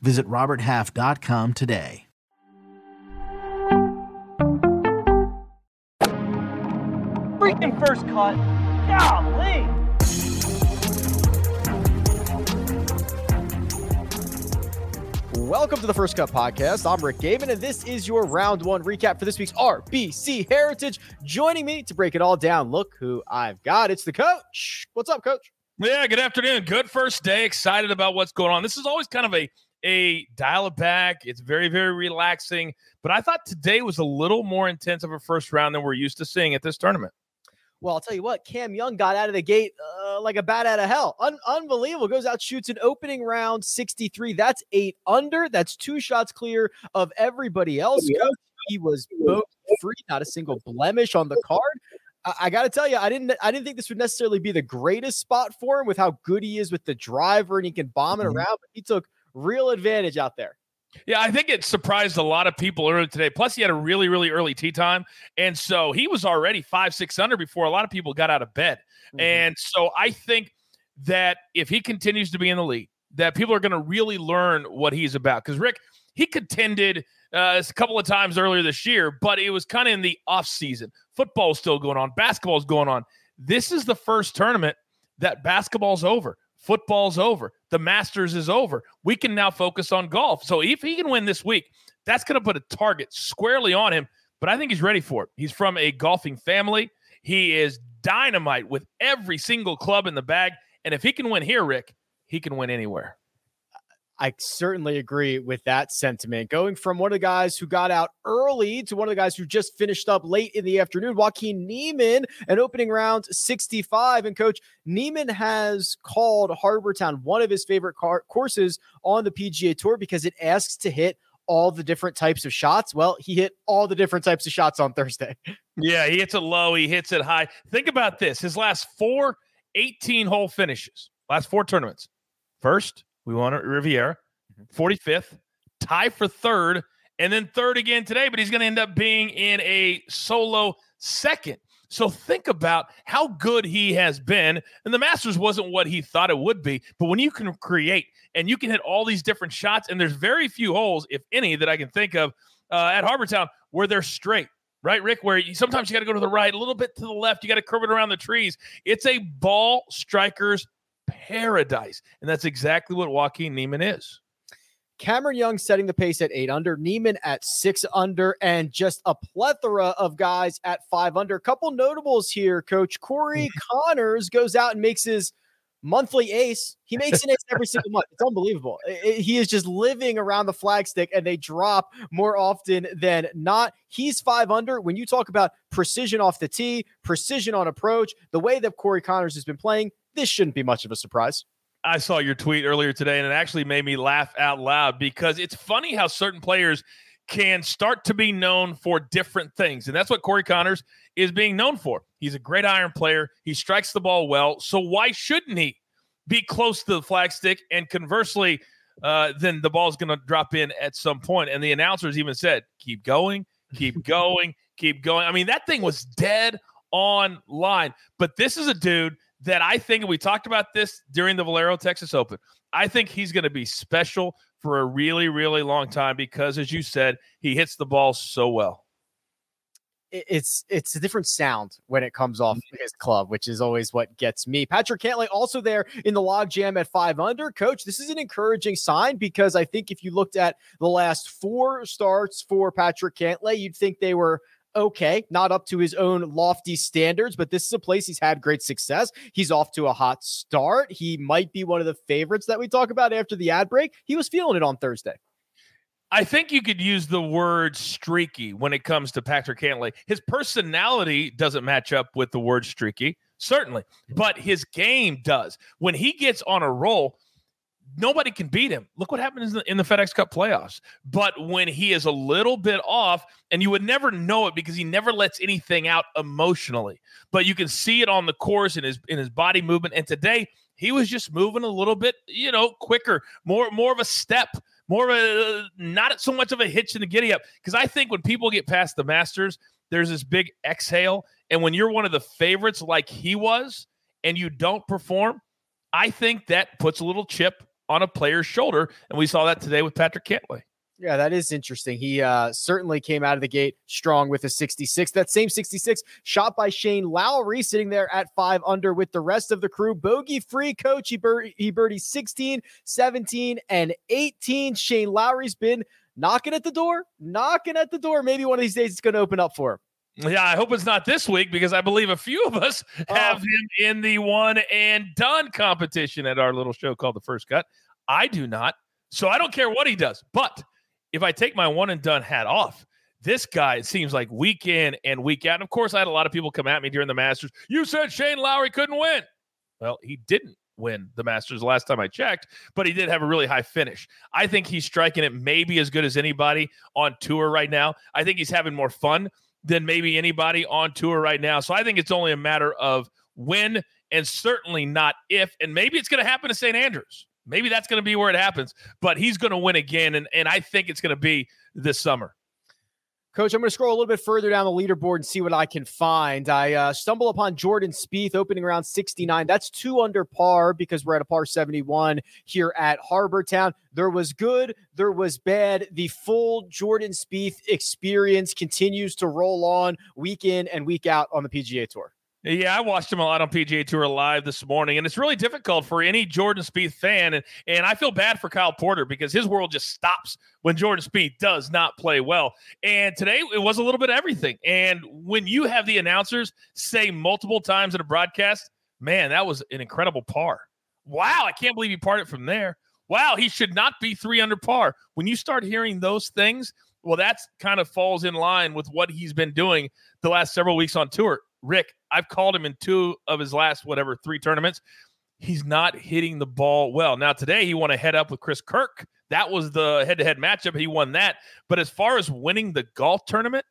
Visit RobertHalf.com today. Freaking first cut. Golly. Welcome to the First Cut Podcast. I'm Rick Gehman, and this is your round one recap for this week's RBC Heritage. Joining me to break it all down, look who I've got. It's the coach. What's up, coach? Yeah, good afternoon. Good first day. Excited about what's going on. This is always kind of a a dial it back. It's very, very relaxing. But I thought today was a little more intense of a first round than we're used to seeing at this tournament. Well, I'll tell you what, Cam Young got out of the gate uh, like a bat out of hell. Un- unbelievable. Goes out, shoots an opening round 63. That's eight under. That's two shots clear of everybody else. Coach, he was bogey free, not a single blemish on the card. I, I got to tell you, I didn't, I didn't think this would necessarily be the greatest spot for him with how good he is with the driver and he can bomb it mm-hmm. around. But he took real advantage out there. Yeah, I think it surprised a lot of people earlier today. Plus, he had a really, really early tee time. And so he was already five, six under before a lot of people got out of bed. Mm-hmm. And so I think that if he continues to be in the league, that people are going to really learn what he's about. Because Rick, he contended uh, a couple of times earlier this year, but it was kind of in the off season. Football's still going on, basketball's going on. This is the first tournament that basketball's over. Football's over. The Masters is over. We can now focus on golf. So if he can win this week, that's going to put a target squarely on him. But I think he's ready for it. He's from a golfing family. He is dynamite with every single club in the bag. And if he can win here, Rick, he can win anywhere. I certainly agree with that sentiment. Going from one of the guys who got out early to one of the guys who just finished up late in the afternoon, Joaquin Niemann, an opening round 65. And coach Niemann has called Harbour Town one of his favorite car- courses on the PGA Tour because it asks to hit all the different types of shots. Well, he hit all the different types of shots on Thursday. Yeah, he hits it low, he hits it high. Think about this his last four 18 hole finishes, last four tournaments. First, we won at Riviera, 45th, mm-hmm. tie for third, and then third again today, but he's going to end up being in a solo second. So think about how good he has been. And the Masters wasn't what he thought it would be. But when you can create and you can hit all these different shots, and there's very few holes, if any, that I can think of uh, at Harbour Town where they're straight. Right, Rick, where you, sometimes you got to go to the right, a little bit to the left. You got to curve it around the trees. It's a ball striker's paradise. And that's exactly what Joaquin Niemann is. Cameron Young setting the pace at eight under, Niemann at six under, and just a plethora of guys at five under. A Couple notables here, Coach Corey Conners goes out and makes his monthly ace. He makes an ace every single month. It's unbelievable. He is just living around the flagstick, and they drop more often than not. He's five under. When you talk about precision off the tee, precision on approach, the way that Corey Conners has been playing, this shouldn't be much of a surprise. I saw your tweet earlier today, and it actually made me laugh out loud because it's funny how certain players can start to be known for different things. And that's what Corey Conners is being known for. He's a great iron player, he strikes the ball well. So, why shouldn't he be close to the flagstick? And conversely, uh, then the ball's going to drop in at some point. And the announcers even said, keep going, keep going, keep going. I mean, that thing was dead on line. But this is a dude that I think we talked about this during the Valero Texas Open. I think he's going to be special for a really, really long time because, as you said, he hits the ball so well. It's it's a different sound when it comes off mm-hmm. his club, which is always what gets me. Patrick Cantlay also there in the log jam at five under. Coach, this is an encouraging sign because I think if you looked at the last four starts for Patrick Cantlay, you'd think they were okay, not up to his own lofty standards, but this is a place he's had great success. He's off to a hot start. He might be one of the favorites that we talk about after the ad break. He was feeling it on Thursday. I think you could use the word streaky when it comes to Patrick Cantlay. His personality doesn't match up with the word streaky, certainly, but his game does. When he gets on a roll, nobody can beat him. Look what happened in the, in the, FedEx Cup playoffs. But when he is a little bit off, and you would never know it because he never lets anything out emotionally, but you can see it on the course in his in his body movement. And today he was just moving a little bit, you know, quicker, more more of a step, more of a not so much of a hitch in the giddy up. Because I think when people get past the Masters, there's this big exhale, and when you're one of the favorites like he was, and you don't perform. I think that puts a little chip on a player's shoulder. And we saw that today with Patrick Cantlay. Yeah, that is interesting. He uh, certainly came out of the gate strong with a 66. That same 66 shot by Shane Lowry, sitting there at five under with the rest of the crew. Bogey free coach. He, bir- he birdied 16, 17, and 18. Shane Lowry's been knocking at the door, knocking at the door. Maybe one of these days it's going to open up for him. Yeah, I hope it's not this week because I believe a few of us oh. have him in the one and done competition at our little show called The First Cut. I do not. So I don't care what he does. But if I take my one and done hat off, this guy, seems like week in and week out. And of course, I had a lot of people come at me during the Masters. You said Shane Lowry couldn't win. Well, he didn't win the Masters last time I checked, but he did have a really high finish. I think he's striking it maybe as good as anybody on tour right now. I think he's having more fun than maybe anybody on tour right now. So I think it's only a matter of when and certainly not if. And maybe it's going to happen to St. Andrews. Maybe that's going to be where it happens, but he's going to win again. And, and I think it's going to be this summer. Coach, I'm going to scroll a little bit further down the leaderboard and see what I can find. I uh, stumble upon Jordan Spieth opening around 69. That's two under par because we're at a par 71 here at Harbour Town. There was good, there was bad. The full Jordan Spieth experience continues to roll on week in and week out on the PGA Tour. Yeah, I watched him a lot on PGA Tour Live this morning, and it's really difficult for any Jordan Spieth fan. And, and I feel bad for Kyle Porter because his world just stops when Jordan Spieth does not play well. And today it was a little bit everything. And when you have the announcers say multiple times in a broadcast, man, that was an incredible par. Wow, I can't believe he parted from there. Wow, he should not be three under par. When you start hearing those things, well, that's kind of falls in line with what he's been doing the last several weeks on tour. Rick, I've called him in two of his last, whatever, three tournaments. He's not hitting the ball well. Now, today he won a head up with Chris Kirk. That was the head to head matchup. He won that. But as far as winning the golf tournament,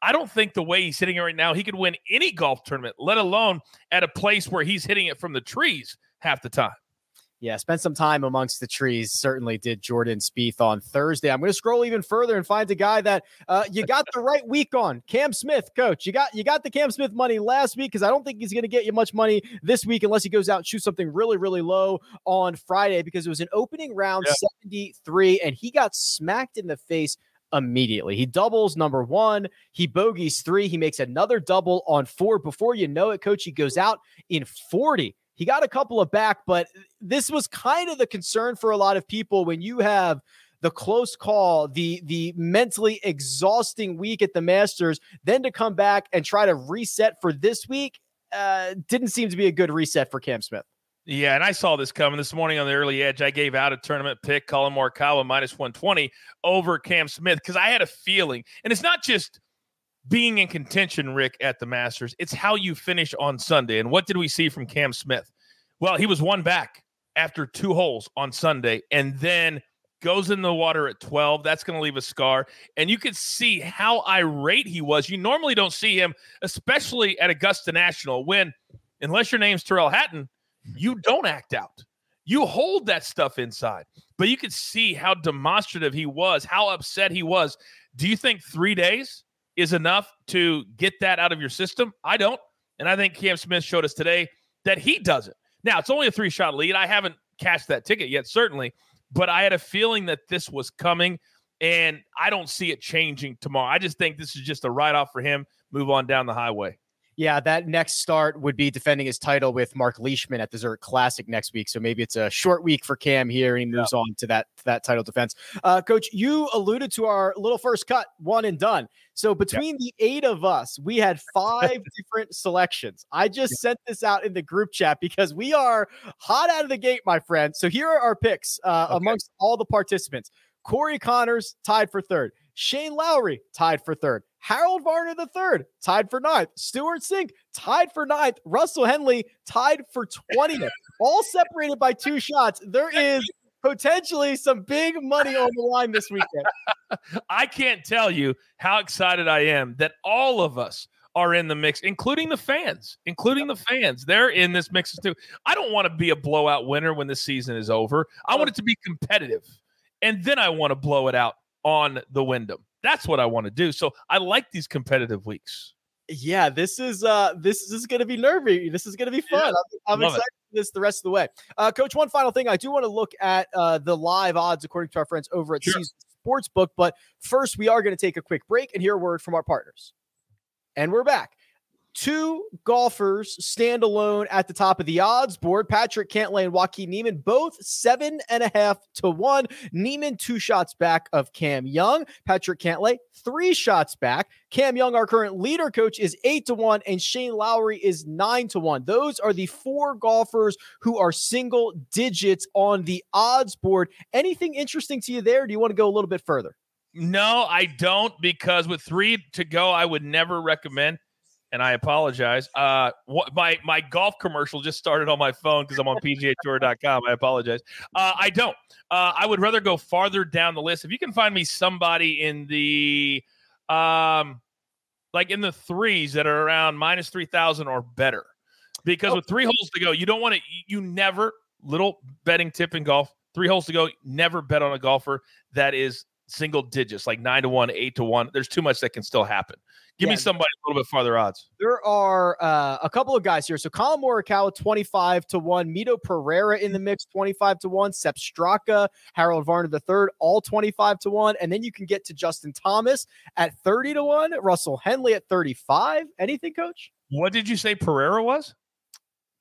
I don't think the way he's hitting it right now, he could win any golf tournament, let alone at a place where he's hitting it from the trees half the time. Yeah, spent some time amongst the trees. Certainly did Jordan Spieth on Thursday. I'm going to scroll even further and find a guy that uh, you got the right week on. Cam Smith, coach. You got you got the Cam Smith money last week because I don't think he's going to get you much money this week unless he goes out and shoots something really really low on Friday because it was an opening round yeah. 73 and he got smacked in the face immediately. He doubles number one, he bogeys three, he makes another double on four. Before you know it, coach, he goes out in 40 he got a couple of back, but this was kind of the concern for a lot of people when you have the close call, the the mentally exhausting week at the Masters, then to come back and try to reset for this week uh, didn't seem to be a good reset for Cam Smith. Yeah, and I saw this coming this morning on the early edge. I gave out a tournament pick, Collin Morikawa minus 120 over Cam Smith because I had a feeling, and it's not just being in contention, Rick, at the Masters. It's how you finish on Sunday. And what did we see from Cam Smith? Well, he was one back after two holes on Sunday and then goes in the water at 12. That's going to leave a scar. And you could see how irate he was. You normally don't see him, especially at Augusta National, when, unless your name's Tyrrell Hatton, you don't act out. You hold that stuff inside. But you could see how demonstrative he was, how upset he was. Do you think three days is enough to get that out of your system? I don't. And I think Cam Smith showed us today that he doesn't. Now, it's only a three shot lead. I haven't cashed that ticket yet, certainly, but I had a feeling that this was coming, and I don't see it changing tomorrow. I just think this is just a write off for him. Move on down the highway. Yeah, that next start would be defending his title with Mark Leishman at the Zurich Classic next week. So maybe it's a short week for Cam here, and he moves yeah. on to that that title defense. Uh, Coach, you alluded to our little first cut, one and done. So between yeah. the eight of us, we had five different selections. I just yeah. sent this out in the group chat because we are hot out of the gate, my friend. So here are our picks uh, okay. amongst all the participants. Corey Conners tied for third. Shane Lowry tied for third. Harold Varner III tied for ninth. Stewart Cink tied for ninth. Russell Henley tied for 20th. All separated by two shots. There is potentially some big money on the line this weekend. I can't tell you how excited I am that all of us are in the mix, including the fans, including the fans. They're in this mix too. I don't want to be a blowout winner when the season is over. I want it to be competitive, and then I want to blow it out on the Wyndham. That's what I want to do. So I like these competitive weeks. Yeah, this is uh this, this is going to be nervy. This is going to be fun. Yeah, I'm, I'm excited for this the rest of the way. Uh, Coach, one final thing. I do want to look at uh, the live odds according to our friends over at sure. Sportsbook. But first, we are going to take a quick break and hear a word from our partners. And we're back two golfers stand alone at the top of the odds board. Patrick Cantlay and Joaquin Niemann, both seven and a half to one. Niemann, two shots back of Cam Young. Patrick Cantlay, three shots back. Cam Young, our current leader coach, is eight to one, and Shane Lowry is nine to one. Those are the four golfers who are single digits on the odds board. Anything interesting to you there? Do you want to go a little bit further? No, I don't, because with three to go, I would never recommend and I apologize. Uh, what, my my golf commercial just started on my phone because I'm on PGAtour.com. I apologize. Uh, I don't. Uh, I would rather go farther down the list. If you can find me somebody in the, um, like in the threes that are around minus three thousand or better, because oh. with three holes to go, you don't want to. You never little betting tip in golf. Three holes to go. Never bet on a golfer that is single digits, like nine to one, eight to one. There's too much that can still happen. Give yeah, me somebody a little bit farther odds. There are uh, a couple of guys here. So Collin Morikawa, 25 to 1. Mito Pereira in the mix, 25 to 1. Sepp Straka, Harold Varner III, all 25 to 1. And then you can get to Justin Thomas at 30 to 1. Russell Henley at 35. Anything, coach? What did you say Pereira was?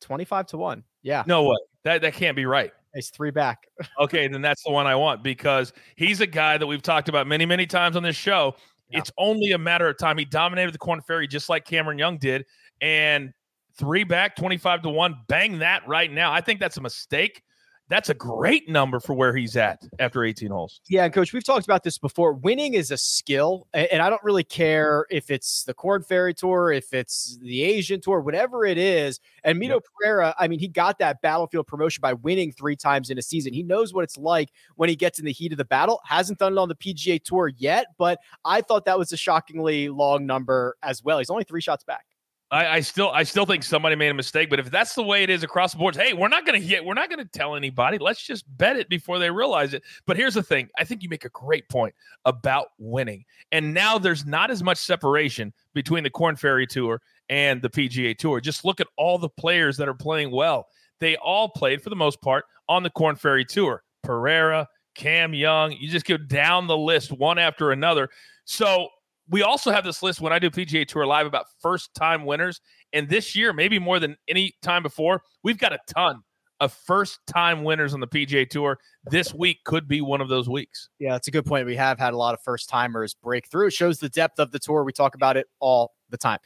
25 to 1. Yeah. No way. That, that can't be right. He's three back. okay, then that's the one I want because he's a guy that we've talked about many, many times on this show yeah. It's only a matter of time. He dominated the Corn Ferry just like Cameron Young did. And three back, 25 to one. Bang that right now. I think that's a mistake. That's a great number for where he's at after 18 holes. Yeah, and coach, we've talked about this before. Winning is a skill, and I don't really care if it's the Corn Ferry Tour, if it's the Asian Tour, whatever it is. And Mito yep. Pereira, I mean, he got that battlefield promotion by winning three times in a season. He knows what it's like when he gets in the heat of the battle. Hasn't done it on the PGA Tour yet, but I thought that was a shockingly long number as well. He's only three shots back. I, I, still I still think somebody made a mistake, but if that's the way it is across the boards, hey, we're not gonna hit, we're not gonna tell anybody. Let's just bet it before they realize it. But here's the thing: I think you make a great point about winning, and now there's not as much separation between the Corn Ferry Tour and the PGA Tour. Just look at all the players that are playing well. They all played for the most part on the Corn Ferry Tour. Pereira, Cam Young, you just go down the list one after another. So we also have this list when I do PGA Tour Live about first time winners. And this year, maybe more than any time before, we've got a ton of first time winners on the PGA Tour. This week could be one of those weeks. Yeah, that's a good point. We have had a lot of first timers break through. It shows the depth of the tour. We talk about it all the time.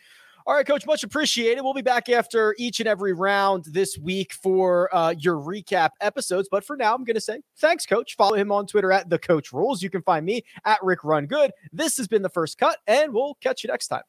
All right, coach, much appreciated. We'll be back after each and every round this week for uh, your recap episodes. But for now, I'm going to say thanks, coach. Follow him on Twitter at the coach rules. You can find me at Rick Run Good. This has been the first cut, and we'll catch you next time.